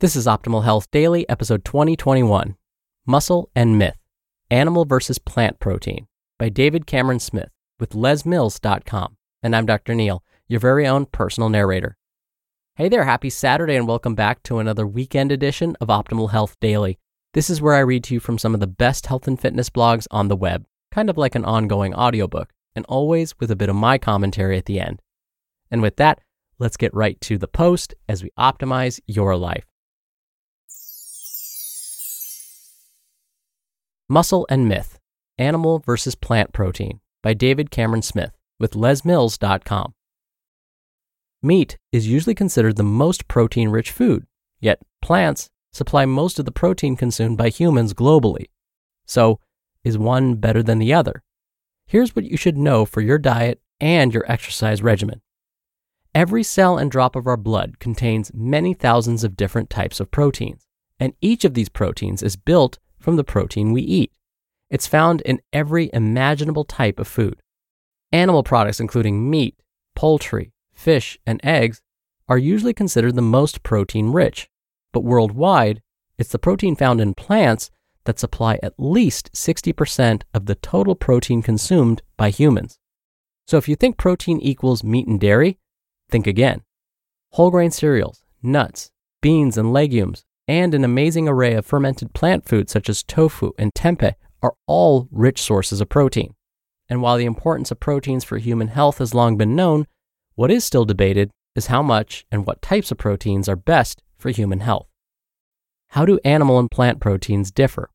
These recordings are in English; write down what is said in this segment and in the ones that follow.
This is Optimal Health Daily, episode 2021 Muscle and Myth Animal versus Plant Protein by David Cameron Smith with lesmills.com. And I'm Dr. Neal, your very own personal narrator. Hey there, happy Saturday, and welcome back to another weekend edition of Optimal Health Daily. This is where I read to you from some of the best health and fitness blogs on the web, kind of like an ongoing audiobook, and always with a bit of my commentary at the end. And with that, let's get right to the post as we optimize your life. Muscle and Myth Animal versus Plant Protein by David Cameron Smith with lesmills.com. Meat is usually considered the most protein rich food, yet plants supply most of the protein consumed by humans globally. So, is one better than the other? Here's what you should know for your diet and your exercise regimen. Every cell and drop of our blood contains many thousands of different types of proteins, and each of these proteins is built from the protein we eat. It's found in every imaginable type of food. Animal products, including meat, poultry, fish, and eggs, are usually considered the most protein rich. But worldwide, it's the protein found in plants that supply at least 60% of the total protein consumed by humans. So if you think protein equals meat and dairy, think again. Whole grain cereals, nuts, beans, and legumes and an amazing array of fermented plant foods such as tofu and tempeh are all rich sources of protein. And while the importance of proteins for human health has long been known, what is still debated is how much and what types of proteins are best for human health. How do animal and plant proteins differ?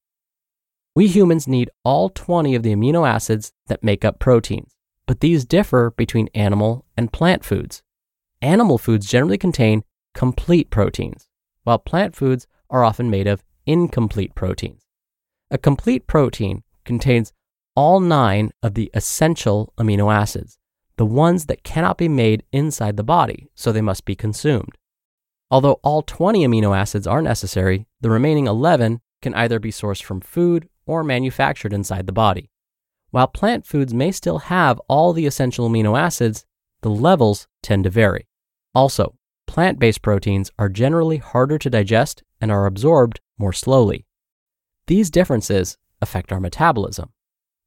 We humans need all 20 of the amino acids that make up proteins, but these differ between animal and plant foods. Animal foods generally contain complete proteins, while plant foods are often made of incomplete proteins. A complete protein contains all nine of the essential amino acids, the ones that cannot be made inside the body, so they must be consumed. Although all 20 amino acids are necessary, the remaining 11 can either be sourced from food or manufactured inside the body. While plant foods may still have all the essential amino acids, the levels tend to vary. Also, Plant based proteins are generally harder to digest and are absorbed more slowly. These differences affect our metabolism.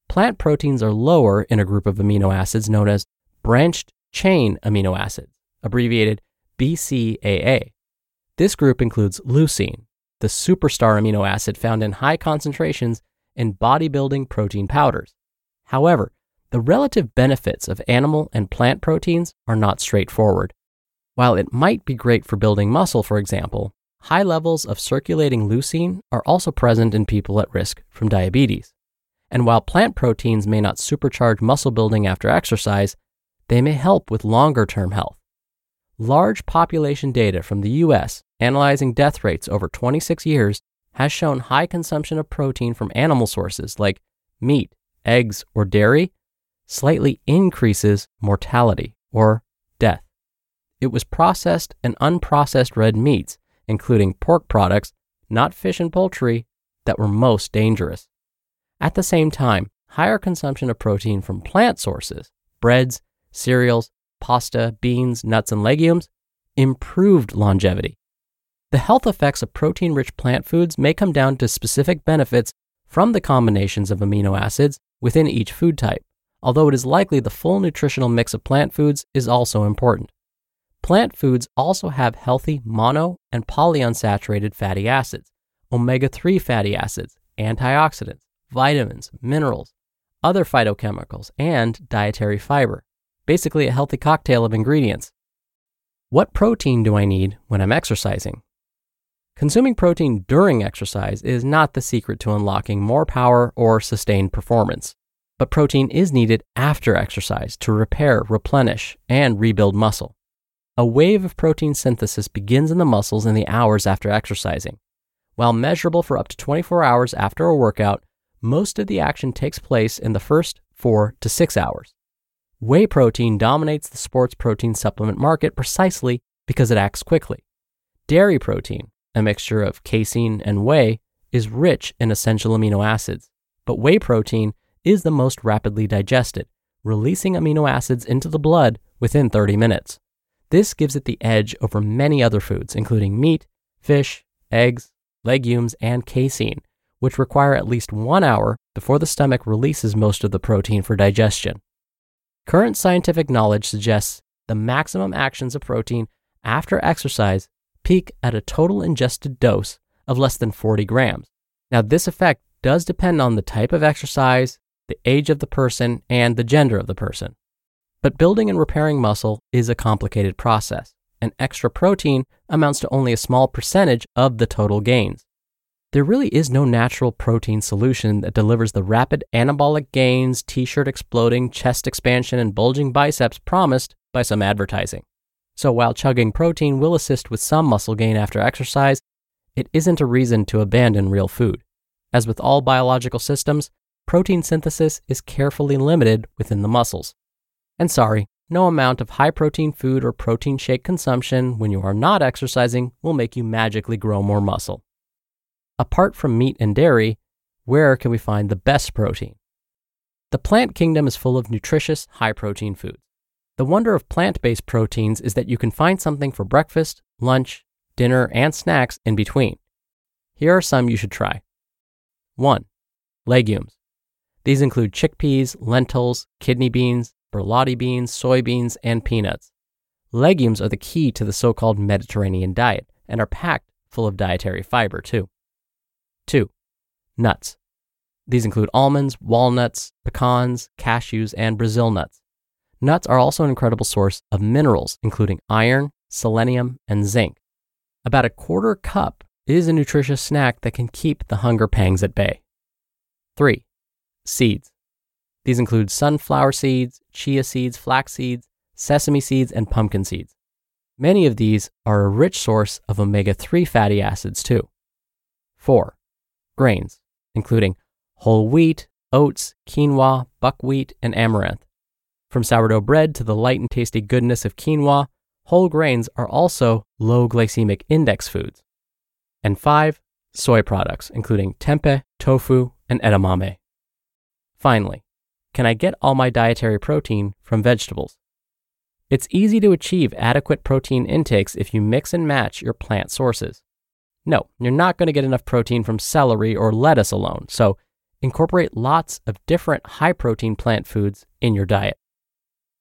Plant proteins are lower in a group of amino acids known as branched chain amino acids, abbreviated BCAA. This group includes leucine, the superstar amino acid found in high concentrations in bodybuilding protein powders. However, the relative benefits of animal and plant proteins are not straightforward. While it might be great for building muscle, for example, high levels of circulating leucine are also present in people at risk from diabetes. And while plant proteins may not supercharge muscle building after exercise, they may help with longer term health. Large population data from the US analyzing death rates over 26 years has shown high consumption of protein from animal sources like meat, eggs, or dairy slightly increases mortality or. It was processed and unprocessed red meats, including pork products, not fish and poultry, that were most dangerous. At the same time, higher consumption of protein from plant sources, breads, cereals, pasta, beans, nuts, and legumes, improved longevity. The health effects of protein rich plant foods may come down to specific benefits from the combinations of amino acids within each food type, although it is likely the full nutritional mix of plant foods is also important. Plant foods also have healthy mono and polyunsaturated fatty acids, omega 3 fatty acids, antioxidants, vitamins, minerals, other phytochemicals, and dietary fiber. Basically, a healthy cocktail of ingredients. What protein do I need when I'm exercising? Consuming protein during exercise is not the secret to unlocking more power or sustained performance. But protein is needed after exercise to repair, replenish, and rebuild muscle. A wave of protein synthesis begins in the muscles in the hours after exercising. While measurable for up to 24 hours after a workout, most of the action takes place in the first four to six hours. Whey protein dominates the sports protein supplement market precisely because it acts quickly. Dairy protein, a mixture of casein and whey, is rich in essential amino acids, but whey protein is the most rapidly digested, releasing amino acids into the blood within 30 minutes. This gives it the edge over many other foods, including meat, fish, eggs, legumes, and casein, which require at least one hour before the stomach releases most of the protein for digestion. Current scientific knowledge suggests the maximum actions of protein after exercise peak at a total ingested dose of less than 40 grams. Now, this effect does depend on the type of exercise, the age of the person, and the gender of the person. But building and repairing muscle is a complicated process, and extra protein amounts to only a small percentage of the total gains. There really is no natural protein solution that delivers the rapid anabolic gains, t shirt exploding, chest expansion, and bulging biceps promised by some advertising. So while chugging protein will assist with some muscle gain after exercise, it isn't a reason to abandon real food. As with all biological systems, protein synthesis is carefully limited within the muscles. And sorry, no amount of high protein food or protein shake consumption when you are not exercising will make you magically grow more muscle. Apart from meat and dairy, where can we find the best protein? The plant kingdom is full of nutritious, high protein foods. The wonder of plant based proteins is that you can find something for breakfast, lunch, dinner, and snacks in between. Here are some you should try. 1. Legumes. These include chickpeas, lentils, kidney beans, borlotti beans, soybeans, and peanuts. Legumes are the key to the so called Mediterranean diet and are packed full of dietary fiber, too. 2. Nuts. These include almonds, walnuts, pecans, cashews, and Brazil nuts. Nuts are also an incredible source of minerals, including iron, selenium, and zinc. About a quarter cup is a nutritious snack that can keep the hunger pangs at bay. 3. Seeds. These include sunflower seeds, chia seeds, flax seeds, sesame seeds, and pumpkin seeds. Many of these are a rich source of omega 3 fatty acids, too. 4. Grains, including whole wheat, oats, quinoa, buckwheat, and amaranth. From sourdough bread to the light and tasty goodness of quinoa, whole grains are also low glycemic index foods. And 5. Soy products, including tempeh, tofu, and edamame. Finally, can I get all my dietary protein from vegetables? It's easy to achieve adequate protein intakes if you mix and match your plant sources. No, you're not going to get enough protein from celery or lettuce alone, so incorporate lots of different high protein plant foods in your diet.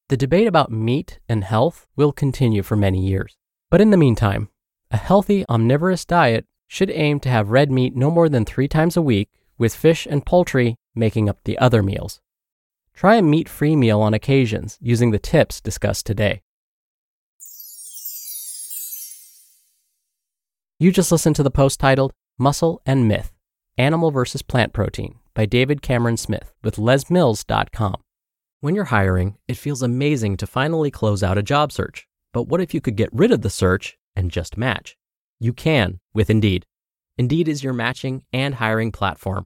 The debate about meat and health will continue for many years. But in the meantime, a healthy omnivorous diet should aim to have red meat no more than three times a week, with fish and poultry making up the other meals. Try a meat free meal on occasions using the tips discussed today. You just listened to the post titled Muscle and Myth Animal versus Plant Protein by David Cameron Smith with lesmills.com. When you're hiring, it feels amazing to finally close out a job search. But what if you could get rid of the search and just match? You can with Indeed. Indeed is your matching and hiring platform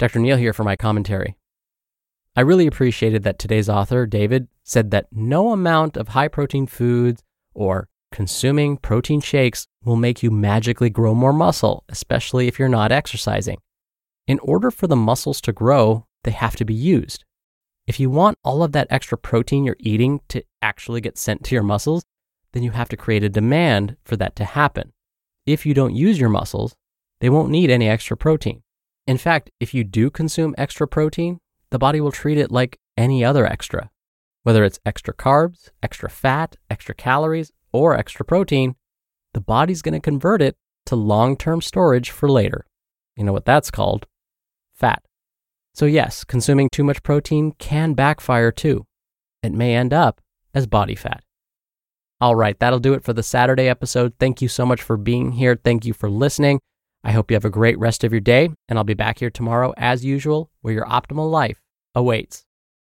Dr. Neal here for my commentary. I really appreciated that today's author, David, said that no amount of high protein foods or consuming protein shakes will make you magically grow more muscle, especially if you're not exercising. In order for the muscles to grow, they have to be used. If you want all of that extra protein you're eating to actually get sent to your muscles, then you have to create a demand for that to happen. If you don't use your muscles, they won't need any extra protein. In fact, if you do consume extra protein, the body will treat it like any other extra. Whether it's extra carbs, extra fat, extra calories, or extra protein, the body's going to convert it to long term storage for later. You know what that's called? Fat. So, yes, consuming too much protein can backfire too. It may end up as body fat. All right, that'll do it for the Saturday episode. Thank you so much for being here. Thank you for listening. I hope you have a great rest of your day, and I'll be back here tomorrow as usual where your optimal life awaits.